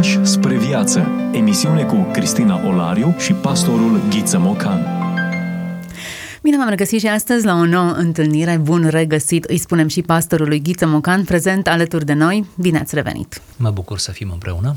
Pași spre viață. Emisiune cu Cristina Olariu și pastorul Ghiță Mocan. Bine v-am regăsit și astăzi la o nouă întâlnire. Bun regăsit, îi spunem și pastorului Ghiță Mocan, prezent alături de noi. Bine ați revenit! Mă bucur să fim împreună.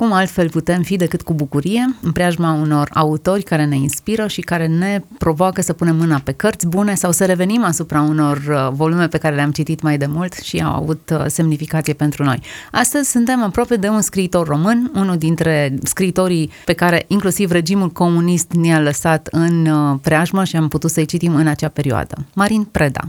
Cum altfel putem fi decât cu bucurie, în preajma unor autori care ne inspiră și care ne provoacă să punem mâna pe cărți bune sau să revenim asupra unor uh, volume pe care le-am citit mai de mult și au avut uh, semnificație pentru noi. Astăzi suntem aproape de un scriitor român, unul dintre scriitorii pe care inclusiv regimul comunist ne-a lăsat în uh, preajmă și am putut să-i citim în acea perioadă. Marin Preda.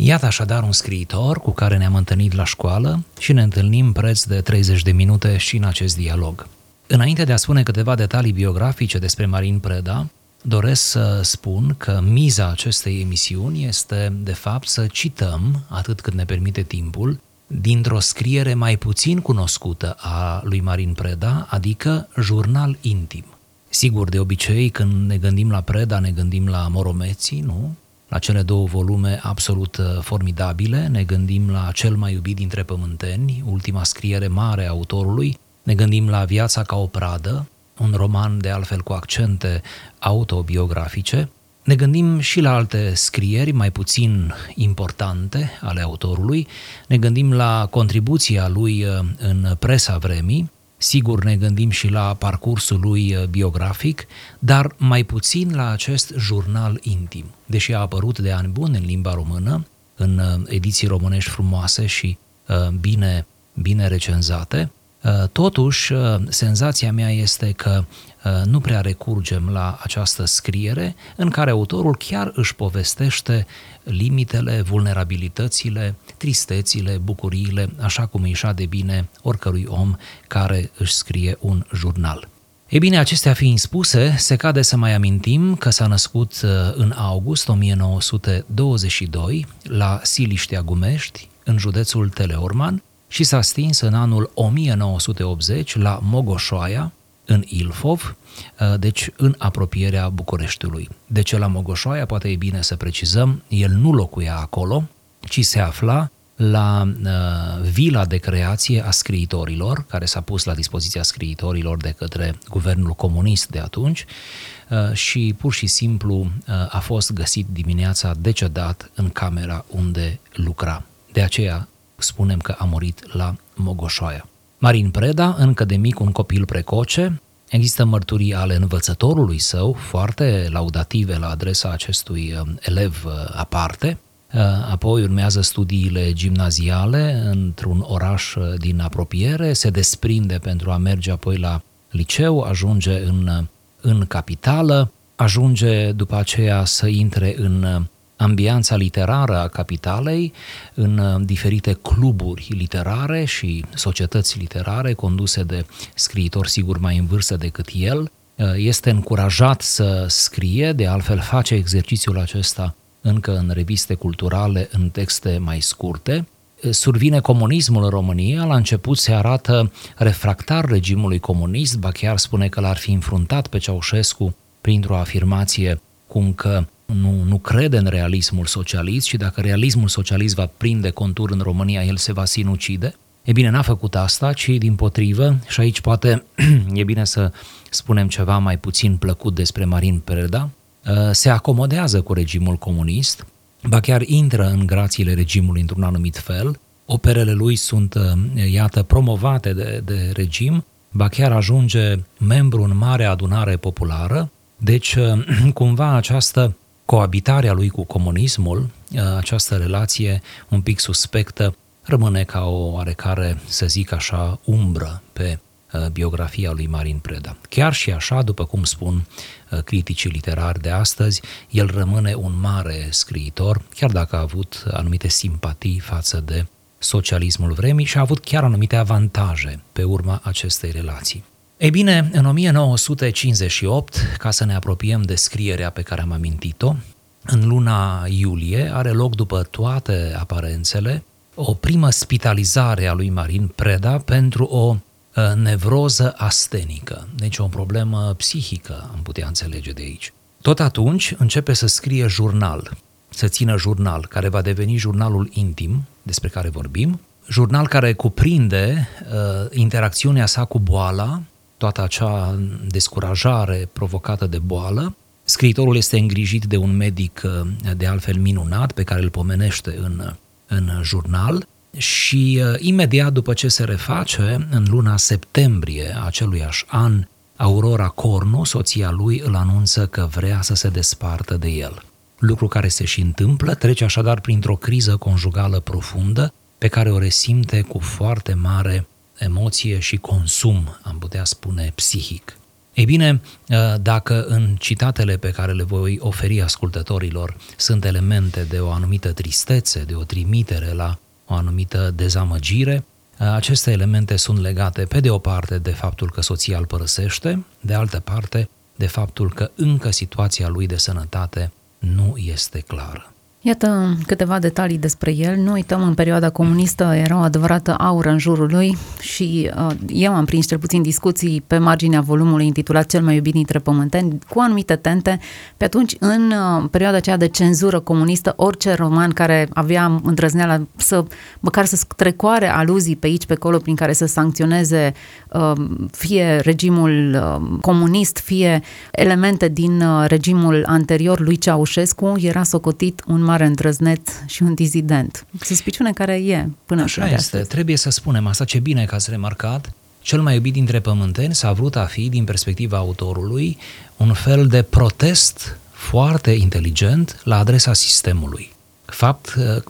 Iată așadar un scriitor cu care ne-am întâlnit la școală și ne întâlnim preț de 30 de minute și în acest dialog. Înainte de a spune câteva detalii biografice despre Marin Preda, doresc să spun că miza acestei emisiuni este, de fapt, să cităm, atât cât ne permite timpul, dintr-o scriere mai puțin cunoscută a lui Marin Preda, adică jurnal intim. Sigur, de obicei, când ne gândim la Preda, ne gândim la Moromeții, nu? La cele două volume absolut uh, formidabile, ne gândim la cel mai iubit dintre pământeni, ultima scriere mare a autorului, ne gândim la Viața ca o pradă, un roman de altfel cu accente autobiografice, ne gândim și la alte scrieri mai puțin importante ale autorului, ne gândim la contribuția lui uh, în presa vremii, Sigur, ne gândim și la parcursul lui uh, biografic, dar mai puțin la acest jurnal intim. Deși a apărut de ani buni în limba română, în uh, ediții românești frumoase și uh, bine, bine recenzate, totuși senzația mea este că nu prea recurgem la această scriere în care autorul chiar își povestește limitele, vulnerabilitățile, tristețile, bucuriile, așa cum îi de bine oricărui om care își scrie un jurnal. Ei bine, acestea fiind spuse, se cade să mai amintim că s-a născut uh, în august 1922 la Siliștea Gumești, în județul Teleorman, și s-a stins în anul 1980 la Mogoșoaia, în Ilfov, uh, deci în apropierea Bucureștiului. De ce la Mogoșoaia, poate e bine să precizăm, el nu locuia acolo, ci se afla la uh, vila de creație a scriitorilor, care s-a pus la dispoziția scriitorilor de către guvernul comunist de atunci uh, și pur și simplu uh, a fost găsit dimineața decedat în camera unde lucra. De aceea spunem că a murit la Mogoșoaia. Marin Preda, încă de mic un copil precoce, există mărturii ale învățătorului său, foarte laudative la adresa acestui uh, elev uh, aparte, uh, apoi urmează studiile gimnaziale într-un oraș din apropiere, se desprinde pentru a merge apoi la liceu, ajunge în, în capitală, ajunge după aceea să intre în ambianța literară a capitalei în uh, diferite cluburi literare și societăți literare conduse de scriitori sigur mai în vârstă decât el. Uh, este încurajat să scrie, de altfel face exercițiul acesta încă în reviste culturale, în texte mai scurte. Uh, survine comunismul în România, la început se arată refractar regimului comunist, ba chiar spune că l-ar fi înfruntat pe Ceaușescu printr-o afirmație cum că nu, nu crede în realismul socialist și dacă realismul socialist va prinde contur în România, el se va sinucide. E bine, n-a făcut asta, ci din potrivă, și aici poate e bine să spunem ceva mai puțin plăcut despre Marin Pereda, uh, se acomodează cu regimul comunist, ba chiar intră în grațiile regimului într-un anumit fel, operele lui sunt, uh, iată, promovate de, de regim, ba chiar ajunge membru în mare adunare populară, deci uh, cumva această coabitarea lui cu comunismul, ă, această relație un pic suspectă, rămâne ca o oarecare, să zic așa, umbră pe ă, biografia lui Marin Preda. Chiar și așa, după cum spun ă, criticii literari de astăzi, el rămâne un mare scriitor, chiar dacă a avut anumite simpatii față de socialismul vremii și a avut chiar anumite avantaje pe urma acestei relații. Ei bine, în 1958, ca să ne apropiem de scrierea pe care am amintit-o, în luna iulie are loc după toate aparențele o primă spitalizare a lui Marin Preda pentru o ă, nevroză astenică, deci o problemă psihică, am putea înțelege de aici. Tot atunci începe să scrie jurnal, să țină jurnal, care va deveni jurnalul intim despre care vorbim, jurnal care cuprinde uh, interacțiunea sa cu boala, toată acea descurajare provocată de boală. Scriitorul este îngrijit de un medic uh, de altfel minunat pe care îl pomenește în, în jurnal și uh, imediat după ce se reface, în luna septembrie aceluiași an, Aurora Cornu, soția lui, îl anunță că vrea să se despartă de el. Lucru care se și întâmplă, trece așadar printr-o criză conjugală profundă, pe care o resimte cu foarte mare emoție și consum, am putea spune, psihic. Ei bine, dacă în citatele pe care le voi oferi ascultătorilor sunt elemente de o anumită tristețe, de o trimitere la o anumită dezamăgire, aceste elemente sunt legate pe de o parte de faptul că soția îl părăsește, de altă parte de faptul că încă situația lui de sănătate nu este clară. Iată câteva detalii despre el. Nu uităm, în perioada comunistă era o adevărată aură în jurul lui și uh, eu am prins cel puțin discuții pe marginea volumului intitulat Cel mai iubit dintre pământeni, cu anumite tente. Pe atunci, în uh, perioada aceea de cenzură comunistă, orice roman care avea îndrăzneala să, măcar să strecoare aluzii pe aici, pe acolo, prin care să sancționeze uh, fie regimul uh, comunist, fie elemente din uh, regimul anterior lui Ceaușescu, era socotit un mare îndrăzneț și un dizident. Suspiciune care e până Așa este. Astăzi. Trebuie să spunem asta. Ce bine că ați remarcat. Cel mai iubit dintre pământeni s-a vrut a fi, din perspectiva autorului, un fel de protest foarte inteligent la adresa sistemului. Fapt uh,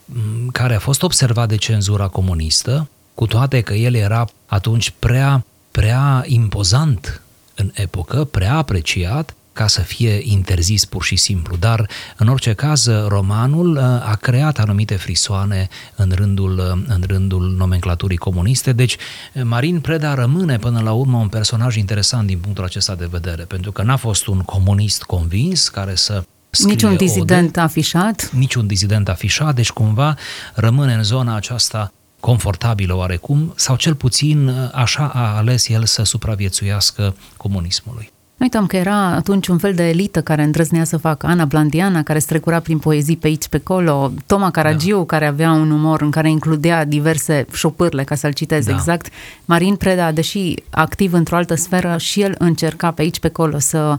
care a fost observat de cenzura comunistă, cu toate că el era atunci prea, prea impozant în epocă, prea apreciat ca să fie interzis pur și simplu, dar în orice caz romanul uh, a creat anumite frisoane în rândul, uh, în rândul nomenclaturii comuniste, deci Marin Preda rămâne până la urmă un personaj interesant din punctul acesta de vedere, pentru că n-a fost un comunist convins care să Niciun dizident ode, afișat. Niciun dizident afișat, deci cumva rămâne în zona aceasta confortabilă oarecum, sau cel puțin uh, așa a ales el să supraviețuiască comunismului. Uitam că era atunci un fel de elită care îndrăznea să facă Ana Blandiana, care strecura prin poezii pe aici, pe acolo, Toma Caragiu, da. care avea un umor în care includea diverse șopârle, ca să-l citez da. exact. Marin Preda, deși activ într-o altă sferă, și el încerca pe aici, pe acolo să,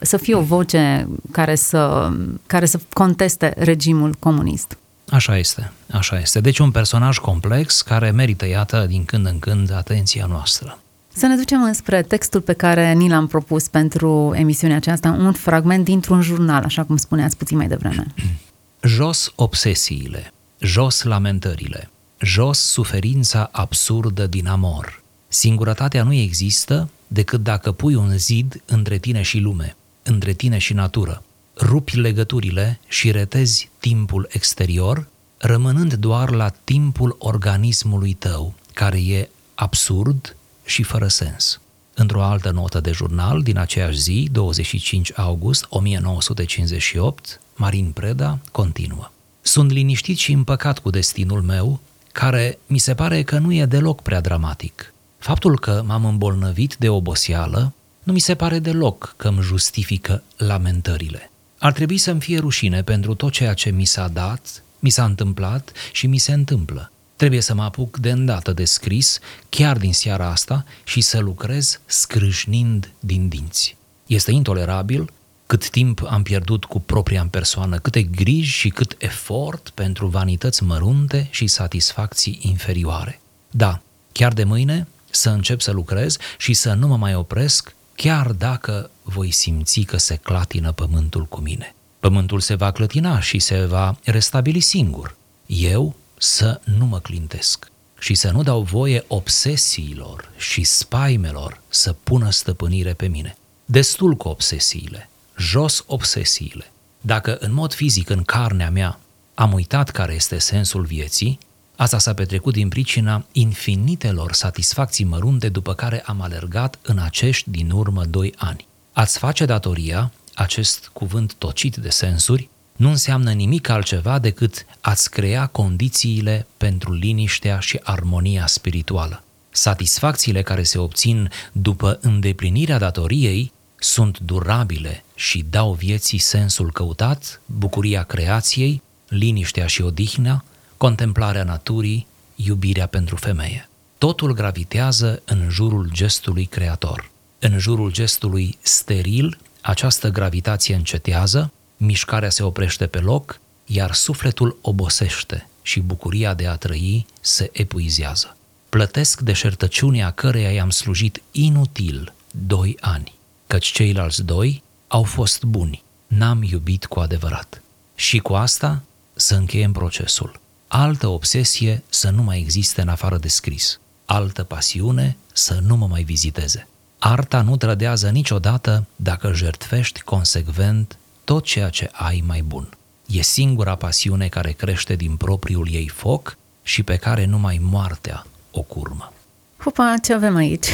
să fie o voce care să, care să conteste regimul comunist. Așa este, așa este. Deci un personaj complex care merită, iată, din când în când atenția noastră. Să ne ducem înspre textul pe care ni l-am propus pentru emisiunea aceasta, un fragment dintr-un jurnal, așa cum spuneați puțin mai devreme. Jos obsesiile, jos lamentările, jos suferința absurdă din amor. Singurătatea nu există decât dacă pui un zid între tine și lume, între tine și natură. Rupi legăturile și retezi timpul exterior, rămânând doar la timpul organismului tău, care e absurd, și fără sens. Într-o altă notă de jurnal din aceeași zi, 25 august 1958, Marin Preda continuă. Sunt liniștit și împăcat cu destinul meu, care mi se pare că nu e deloc prea dramatic. Faptul că m-am îmbolnăvit de oboseală nu mi se pare deloc că îmi justifică lamentările. Ar trebui să-mi fie rușine pentru tot ceea ce mi s-a dat, mi s-a întâmplat și mi se întâmplă. Trebuie să mă apuc de îndată de scris, chiar din seara asta, și să lucrez scrâșnind din dinți. Este intolerabil cât timp am pierdut cu propria în persoană, câte griji și cât efort pentru vanități mărunte și satisfacții inferioare. Da, chiar de mâine să încep să lucrez și să nu mă mai opresc, chiar dacă voi simți că se clatină pământul cu mine. Pământul se va clătina și se va restabili singur. Eu să nu mă clintesc și să nu dau voie obsesiilor și spaimelor să pună stăpânire pe mine. Destul cu obsesiile, jos obsesiile. Dacă în mod fizic, în carnea mea, am uitat care este sensul vieții, asta s-a petrecut din pricina infinitelor satisfacții mărunte după care am alergat în acești din urmă doi ani. Ați face datoria, acest cuvânt tocit de sensuri, nu înseamnă nimic altceva decât ați crea condițiile pentru liniștea și armonia spirituală. Satisfacțiile care se obțin după îndeplinirea datoriei sunt durabile și dau vieții sensul căutat, bucuria creației, liniștea și odihna, contemplarea naturii, iubirea pentru femeie. Totul gravitează în jurul gestului creator. În jurul gestului steril, această gravitație încetează, mișcarea se oprește pe loc, iar sufletul obosește și bucuria de a trăi se epuizează. Plătesc deșertăciunea căreia i-am slujit inutil doi ani, căci ceilalți doi au fost buni, n-am iubit cu adevărat. Și cu asta să încheiem procesul. Altă obsesie să nu mai existe în afară de scris. Altă pasiune să nu mă mai viziteze. Arta nu trădează niciodată dacă jertfești consecvent tot ceea ce ai mai bun. E singura pasiune care crește din propriul ei foc și pe care numai moartea o curmă. Pupa, ce avem aici?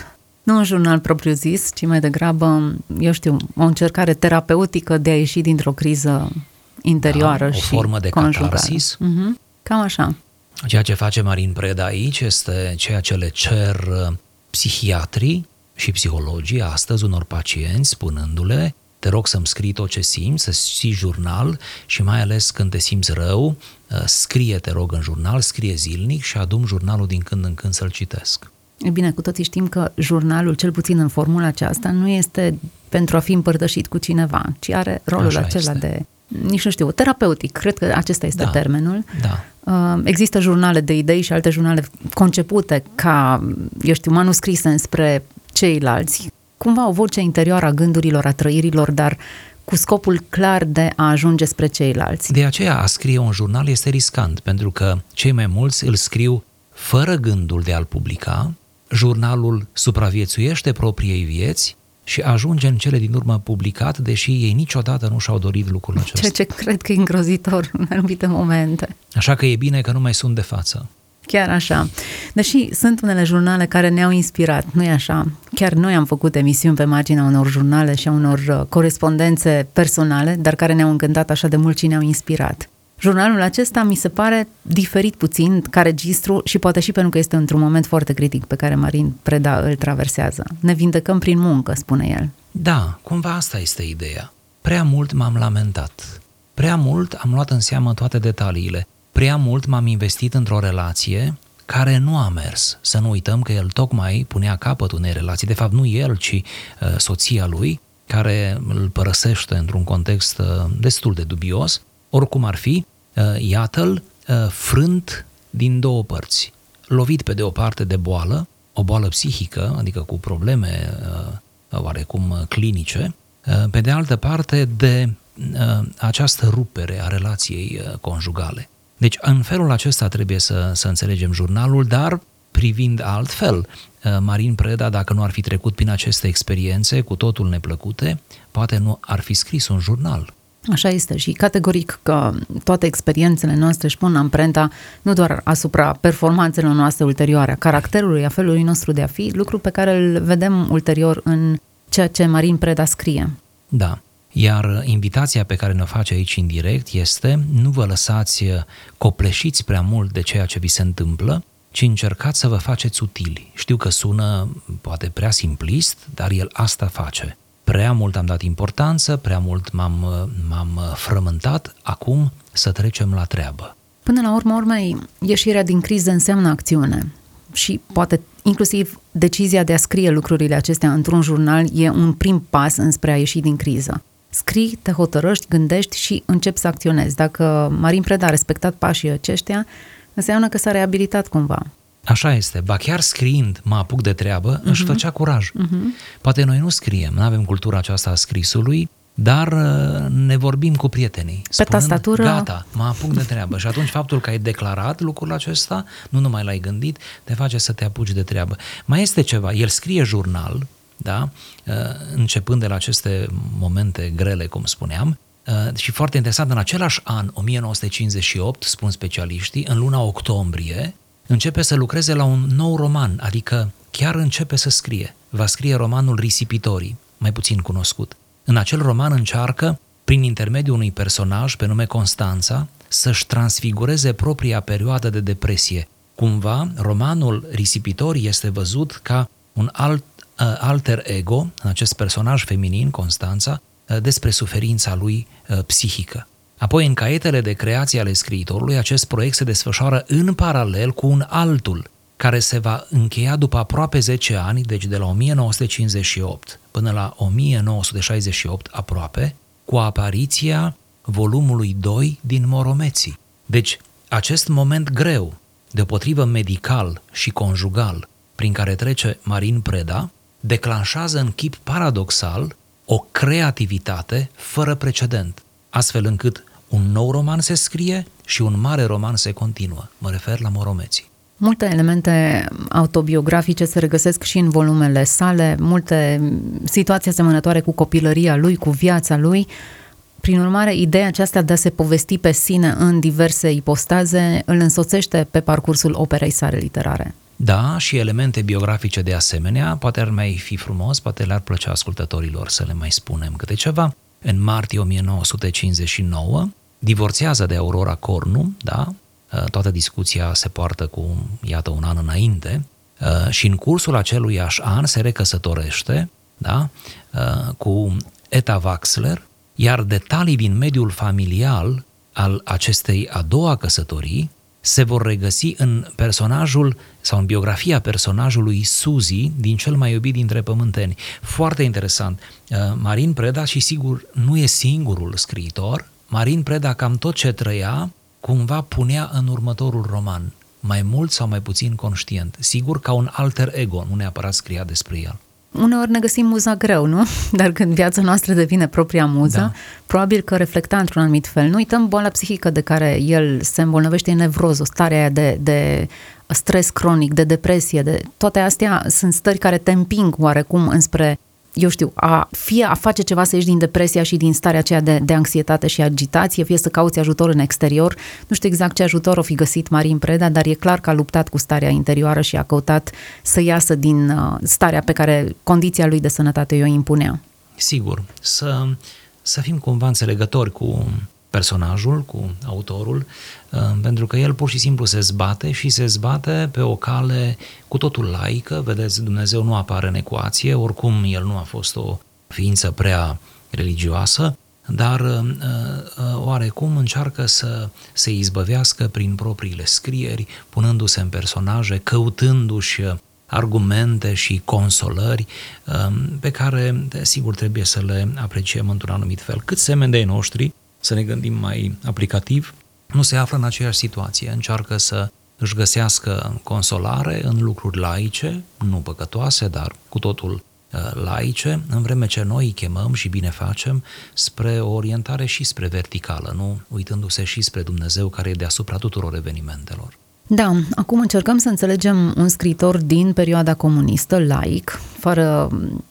nu un jurnal propriu-zis, ci mai degrabă, eu știu, o încercare terapeutică de a ieși dintr-o criză interioară da, și o formă de conjugală. catarsis. Uh-huh. Cam așa. Ceea ce face Marin Preda aici este ceea ce le cer uh, psihiatrii și psihologii astăzi unor pacienți, spunându-le te rog să-mi scrii tot ce simți, să ții jurnal și mai ales când te simți rău, uh, scrie, te rog, în jurnal, scrie zilnic și adum jurnalul din când în când să-l citesc. E bine, cu toții știm că jurnalul, cel puțin în formula aceasta, nu este pentru a fi împărtășit cu cineva, ci are rolul Așa acela este. de, nici nu știu, terapeutic, cred că acesta este Da. termenul. Da. Uh, Există jurnale de idei și alte jurnale concepute ca, eu știu, manuscrise înspre ceilalți, cumva o voce interioară a gândurilor, a trăirilor, dar cu scopul clar de a ajunge spre ceilalți. De aceea a scrie un jurnal este riscant, pentru că cei mai mulți îl scriu fără gândul de a-l publica, jurnalul supraviețuiește propriei vieți și ajunge în cele din urmă publicat, deși ei niciodată nu și-au dorit lucrul acesta. Ceea ce cred că e îngrozitor în anumite momente. Așa că e bine că nu mai sunt de față. Chiar așa. Deși sunt unele jurnale care ne-au inspirat, nu-i așa? Chiar noi am făcut emisiuni pe marginea unor jurnale și a unor uh, corespondențe personale, dar care ne-au încântat așa de mult și ne-au inspirat. Jurnalul acesta mi se pare diferit puțin ca registru și poate și pentru că este într-un moment foarte critic pe care Marin Preda îl traversează. Ne vindecăm prin muncă, spune el. Da, cumva asta este ideea. Prea mult m-am lamentat. Prea mult am luat în seamă toate detaliile. Prea mult m-am investit într-o relație care nu a mers. Să nu uităm că el tocmai punea capăt unei relații. De fapt, nu el, ci uh, soția lui, care îl părăsește într-un context uh, destul de dubios. Oricum ar fi, uh, iată-l uh, frânt din două părți. Lovit pe de o parte de boală, o boală psihică, adică cu probleme uh, oarecum uh, clinice, uh, pe de altă parte de uh, această rupere a relației uh, conjugale. Deci, în felul acesta trebuie să, să înțelegem jurnalul, dar privind altfel, uh, Marin Preda, dacă nu ar fi trecut prin aceste experiențe cu totul neplăcute, poate nu ar fi scris un jurnal. Așa este și categoric că toate experiențele noastre își pun amprenta nu doar asupra performanțelor noastre ulterioare, a caracterului, a felului nostru de a fi, lucru pe care îl vedem ulterior în ceea ce Marin Preda scrie. Da. Iar invitația pe care ne-o face aici în direct este nu vă lăsați copleșiți prea mult de ceea ce vi se întâmplă, ci încercați să vă faceți utili. Știu că sună poate prea simplist, dar el asta face. Prea mult am dat importanță, prea mult m-am, m-am frământat, acum să trecem la treabă. Până la urmă urmei, ieșirea din criză înseamnă acțiune și poate inclusiv decizia de a scrie lucrurile acestea într-un jurnal e un prim pas înspre a ieși din criză. Scrii, te hotărăști, gândești și începi să acționezi. Dacă Marin Preda a respectat pașii aceștia, înseamnă că s-a reabilitat cumva. Așa este. Ba chiar scriind mă apuc de treabă, uh-huh. își făcea curaj. Uh-huh. Poate noi nu scriem, nu avem cultura aceasta a scrisului, dar uh, ne vorbim cu prietenii. Pe tastatură. Gata, mă apuc de treabă. Și atunci faptul că ai declarat lucrul acesta, nu numai l-ai gândit, te face să te apuci de treabă. Mai este ceva, el scrie jurnal, da? Uh, începând de la aceste momente grele, cum spuneam, uh, și foarte interesant, în același an, 1958, spun specialiștii, în luna octombrie, începe să lucreze la un nou roman, adică chiar începe să scrie. Va scrie romanul Risipitorii, mai puțin cunoscut. În acel roman încearcă, prin intermediul unui personaj pe nume Constanța, să-și transfigureze propria perioadă de depresie. Cumva, romanul Risipitorii este văzut ca un alt, uh, alter ego, în acest personaj feminin, Constanța, uh, despre suferința lui uh, psihică. Apoi, în caietele de creație ale scriitorului, acest proiect se desfășoară în paralel cu un altul, care se va încheia după aproape 10 ani, deci de la 1958 până la 1968 aproape, cu apariția volumului 2 din Moromeții. Deci, acest moment greu, deopotrivă medical și conjugal, prin care trece Marin Preda, declanșează în chip paradoxal o creativitate fără precedent, astfel încât un nou roman se scrie și un mare roman se continuă. Mă refer la Moromeții. Multe elemente autobiografice se regăsesc și în volumele sale, multe situații asemănătoare cu copilăria lui, cu viața lui. Prin urmare, ideea aceasta de a se povesti pe sine în diverse ipostaze îl însoțește pe parcursul operei sale literare. Da, și elemente biografice de asemenea, poate ar mai fi frumos, poate le-ar plăcea ascultătorilor să le mai spunem câte ceva. În martie 1959, divorțează de Aurora Cornu, da, Uh, toată discuția se poartă cu, iată, un an înainte. Uh, și în cursul acelui an se recăsătorește da, uh, cu Eta Waxler, iar detalii din mediul familial al acestei a doua căsătorii se vor regăsi în personajul sau în biografia personajului Suzy din cel mai iubit dintre pământeni. Foarte interesant. Marin Preda și sigur nu e singurul scriitor. Marin Preda cam tot ce trăia cumva punea în următorul roman, mai mult sau mai puțin conștient, sigur ca un alter ego, nu neapărat scria despre el. Uneori ne găsim muza greu, nu? Dar când viața noastră devine propria muză, da. probabil că reflecta într-un anumit fel. Nu uităm boala psihică de care el se îmbolnăvește, e nevroză, starea de, de stres cronic, de depresie, de toate astea sunt stări care te împing oarecum înspre eu știu, a, fie a face ceva să ieși din depresia și din starea aceea de, de anxietate și agitație, fie să cauți ajutor în exterior. Nu știu exact ce ajutor o fi găsit Marin Preda, dar e clar că a luptat cu starea interioară și a căutat să iasă din uh, starea pe care condiția lui de sănătate o impunea. Sigur, să, să fim cumva înțelegători cu personajul, cu autorul, uh, pentru că el pur și simplu se zbate și se zbate pe o cale cu totul laică, vedeți, Dumnezeu nu apare în ecuație, oricum el nu a fost o ființă prea religioasă, dar uh, uh, oarecum încearcă să se izbăvească prin propriile scrieri, punându-se în personaje, căutându-și argumente și consolări pe care, sigur, trebuie să le apreciem într-un anumit fel. Cât semeni de noștri să ne gândim mai aplicativ, nu se află în aceeași situație. Încearcă să își găsească consolare în lucruri laice, nu păcătoase, dar cu totul uh, laice, în vreme ce noi îi chemăm și bine facem spre o orientare și spre verticală, nu uitându-se și spre Dumnezeu care e deasupra tuturor evenimentelor. Da, acum încercăm să înțelegem un scriitor din perioada comunistă, laic, fără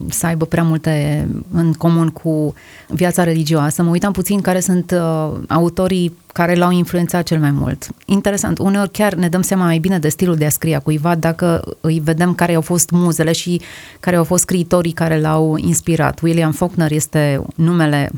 să aibă prea multe în comun cu viața religioasă. Mă uitam puțin care sunt uh, autorii care l-au influențat cel mai mult. Interesant, uneori chiar ne dăm seama mai bine de stilul de a scrie a cuiva dacă îi vedem care au fost muzele și care au fost scriitorii care l-au inspirat. William Faulkner este numele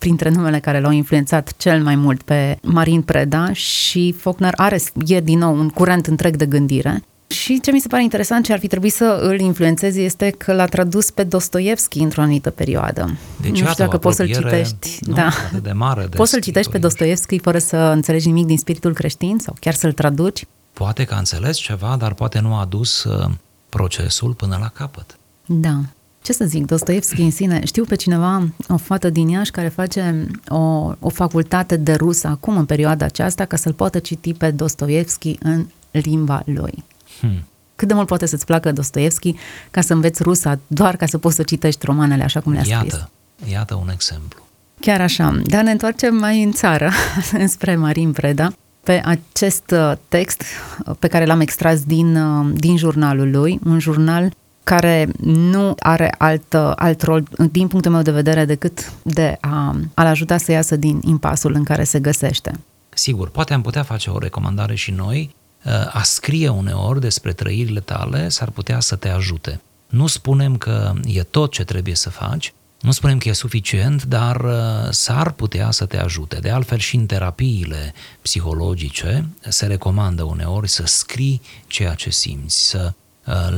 printre numele care l-au influențat cel mai mult pe Marin Preda și Faulkner are, e din nou un curent întreg de gândire. Și ce mi se pare interesant, ce ar fi trebuit să îl influențeze, este că l-a tradus pe Dostoevski într-o anumită perioadă. Deci, nu știu dacă poți să-l citești. Nu, da. de mare de poți să-l citești pe Dostoevski fără să înțelegi nimic din spiritul creștin sau chiar să-l traduci? Poate că a înțeles ceva, dar poate nu a dus uh, procesul până la capăt. Da ce să zic, Dostoevski în sine, știu pe cineva, o fată din Iași care face o, o facultate de rusă acum în perioada aceasta ca să-l poată citi pe Dostoevski în limba lui. Hmm. Cât de mult poate să-ți placă Dostoevski ca să înveți rusa doar ca să poți să citești romanele așa cum le-a iată, scris? Iată un exemplu. Chiar așa, dar ne întoarcem mai în țară, înspre Marin Preda, pe acest uh, text uh, pe care l-am extras din, uh, din jurnalul lui, un jurnal care nu are alt, alt rol, din punctul meu de vedere, decât de a, a-l ajuta să iasă din impasul în care se găsește. Sigur, poate am putea face o recomandare și noi, a scrie uneori despre trăirile tale s-ar putea să te ajute. Nu spunem că e tot ce trebuie să faci, nu spunem că e suficient, dar s-ar putea să te ajute. De altfel și în terapiile psihologice se recomandă uneori să scrii ceea ce simți, să Uh,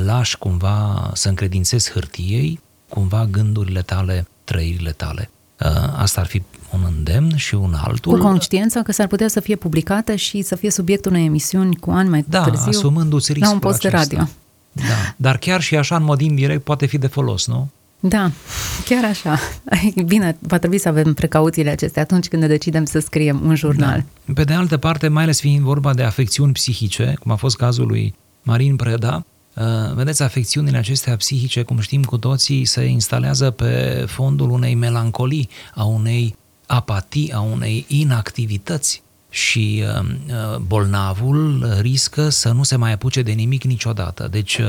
lași cumva să încredințezi hârtiei cumva gândurile tale, trăirile tale. Uh, asta ar fi un îndemn și un altul. Cu conștiința că s-ar putea să fie publicată și să fie subiectul unei emisiuni cu ani mai da, târziu. asumându-ți riscul La un post acesta. de radio. Da, dar chiar și așa, în mod indirect, poate fi de folos, nu? Da, chiar așa. Bine, va trebui să avem precauțiile acestea atunci când ne decidem să scriem un jurnal. Da. Pe de altă parte, mai ales fiind vorba de afecțiuni psihice, cum a fost cazul lui Marin Preda, uh, vedeți, afecțiunile acestea psihice, cum știm cu toții, se instalează pe fondul unei melancolii, a unei apatii, a unei inactivități și uh, uh, bolnavul riscă să nu se mai apuce de nimic niciodată. Deci,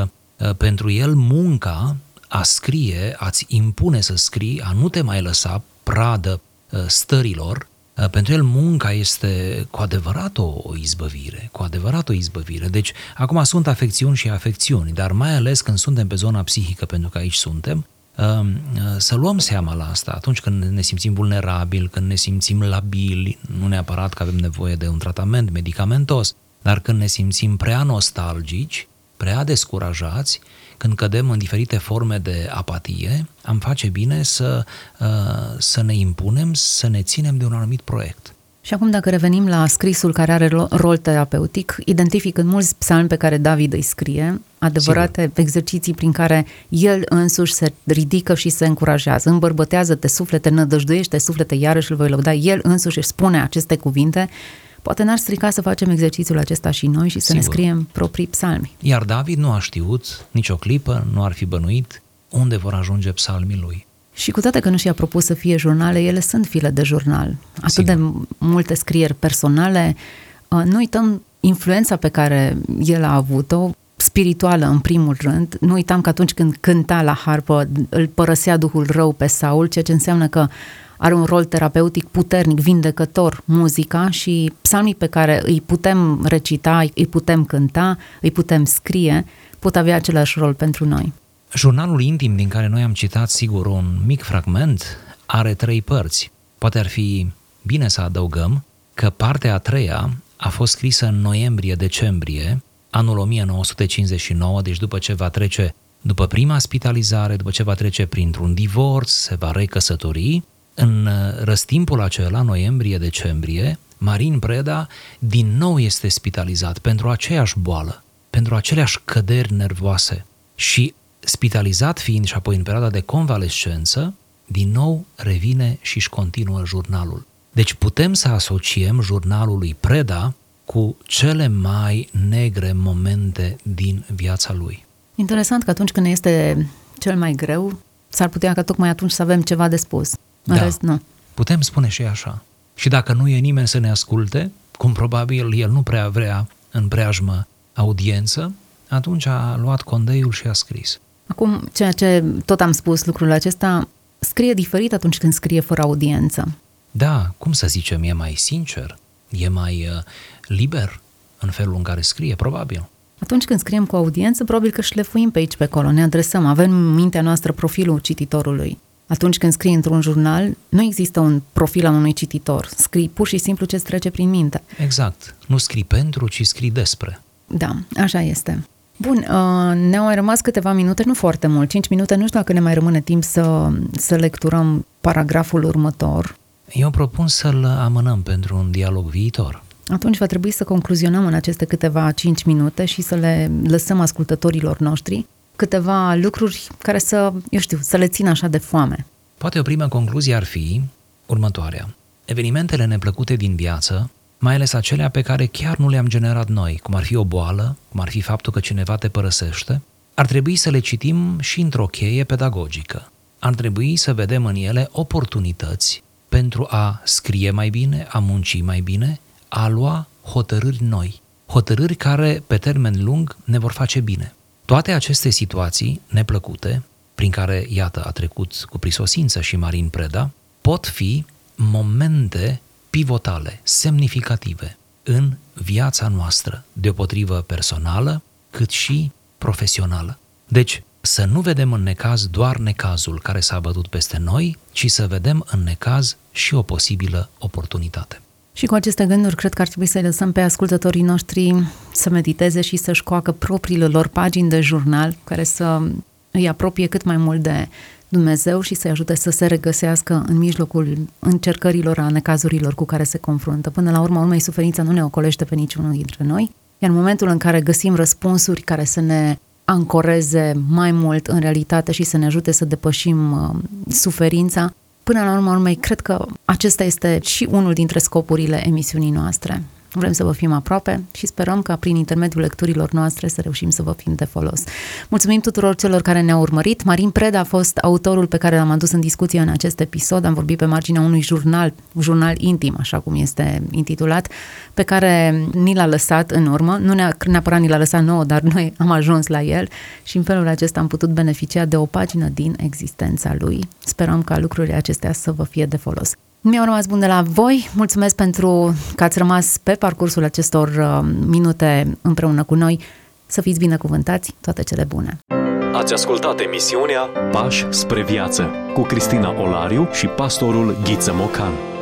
pentru el, munca a scrie, a-ți impune să scrii, a nu te mai lăsa pradă stărilor, pentru el munca este cu adevărat o, o izbăvire, cu adevărat o izbăvire. Deci, acum sunt afecțiuni și afecțiuni, dar mai ales când suntem pe zona psihică, pentru că aici suntem, să luăm seama la asta atunci când ne simțim vulnerabili, când ne simțim labili, nu neapărat că avem nevoie de un tratament medicamentos, dar când ne simțim prea nostalgici, prea descurajați, când cădem în diferite forme de apatie, am face bine să, să ne impunem, să ne ținem de un anumit proiect. Și acum dacă revenim la scrisul care are rol terapeutic, identific în mulți psalmi pe care David îi scrie, adevărate Sigur. exerciții prin care el însuși se ridică și se încurajează. Îmbărbătează-te suflete, nădăjduiește suflete, iarăși îl voi lăuda. El însuși își spune aceste cuvinte Poate n-ar strica să facem exercițiul acesta și noi și să Sigur. ne scriem proprii psalmi. Iar David nu a știut nicio clipă, nu ar fi bănuit unde vor ajunge psalmii lui. Și cu toate că nu și-a propus să fie jurnale, ele sunt file de jurnal. Atât Sigur. de multe scrieri personale. Uh, nu uităm influența pe care el a avut-o, spirituală în primul rând. Nu uitam că atunci când cânta la harpă, îl părăsea Duhul rău pe Saul, ceea ce înseamnă că are un rol terapeutic puternic, vindecător, muzica și psalmii pe care îi putem recita, îi putem cânta, îi putem scrie, pot avea același rol pentru noi. Jurnalul intim din care noi am citat, sigur, un mic fragment, are trei părți. Poate ar fi bine să adăugăm că partea a treia a fost scrisă în noiembrie-decembrie anul 1959, deci după ce va trece după prima spitalizare, după ce va trece printr-un divorț, se va recăsători în uh, răstimpul acela, noiembrie-decembrie, Marin Preda din nou este spitalizat pentru aceeași boală, pentru aceleași căderi nervoase și spitalizat fiind și apoi în perioada de convalescență, din nou revine și își continuă jurnalul. Deci putem să asociem jurnalul lui Preda cu cele mai negre momente din viața lui. Interesant că atunci când este cel mai greu, s-ar putea ca tocmai atunci să avem ceva de spus. În da. rest, nu. Putem spune și așa. Și dacă nu e nimeni să ne asculte, cum probabil el nu prea vrea în preajmă audiență, atunci a luat condeiul și a scris. Acum, ceea ce tot am spus lucrul acesta, scrie diferit atunci când scrie fără audiență. Da, cum să zicem, e mai sincer, e mai uh, liber în felul în care scrie, probabil. Atunci când scriem cu audiență, probabil că șlefuim pe aici, pe acolo, ne adresăm, avem în mintea noastră profilul cititorului. Atunci când scrii într-un jurnal, nu există un profil al unui cititor. Scrii pur și simplu ce îți trece prin minte. Exact. Nu scrii pentru, ci scrii despre. Da, așa este. Bun, uh, ne-au mai rămas câteva minute, nu foarte mult, 5 minute, nu știu dacă ne mai rămâne timp să, să lecturăm paragraful următor. Eu propun să-l amânăm pentru un dialog viitor. Atunci va trebui să concluzionăm în aceste câteva 5 minute și să le lăsăm ascultătorilor noștri câteva lucruri care să, eu știu, să le țină așa de foame. Poate o primă concluzie ar fi următoarea. Evenimentele neplăcute din viață, mai ales acelea pe care chiar nu le-am generat noi, cum ar fi o boală, cum ar fi faptul că cineva te părăsește, ar trebui să le citim și într-o cheie pedagogică. Ar trebui să vedem în ele oportunități pentru a scrie mai bine, a munci mai bine, a lua hotărâri noi, hotărâri care, pe termen lung, ne vor face bine. Toate aceste situații neplăcute, prin care, iată, a trecut cu prisosință și Marin Preda, pot fi momente pivotale, semnificative în viața noastră, deopotrivă personală, cât și profesională. Deci, să nu vedem în necaz doar necazul care s-a bătut peste noi, ci să vedem în necaz și o posibilă oportunitate. Și cu aceste gânduri, cred că ar trebui să lăsăm pe ascultătorii noștri să mediteze și să-și coacă propriile lor pagini de jurnal, care să îi apropie cât mai mult de Dumnezeu și să-i ajute să se regăsească în mijlocul încercărilor, a necazurilor cu care se confruntă. Până la urmă, urmei, suferința nu ne ocolește pe niciunul dintre noi, iar în momentul în care găsim răspunsuri care să ne ancoreze mai mult în realitate și să ne ajute să depășim uh, suferința, până la urmă, urmei, cred că acesta este și unul dintre scopurile emisiunii noastre. Vrem să vă fim aproape și sperăm ca prin intermediul lecturilor noastre să reușim să vă fim de folos. Mulțumim tuturor celor care ne-au urmărit. Marin Preda a fost autorul pe care l-am adus în discuție în acest episod. Am vorbit pe marginea unui jurnal, jurnal intim, așa cum este intitulat, pe care ni l-a lăsat în urmă. Nu neapărat ni l-a lăsat nouă, dar noi am ajuns la el și în felul acesta am putut beneficia de o pagină din existența lui. Sperăm ca lucrurile acestea să vă fie de folos. Mi-au rămas bun de la voi. Mulțumesc pentru că ați rămas pe parcursul acestor uh, minute împreună cu noi. Să fiți binecuvântați, toate cele bune! Ați ascultat emisiunea Pași spre viață cu Cristina Olariu și pastorul Ghiță Mocan.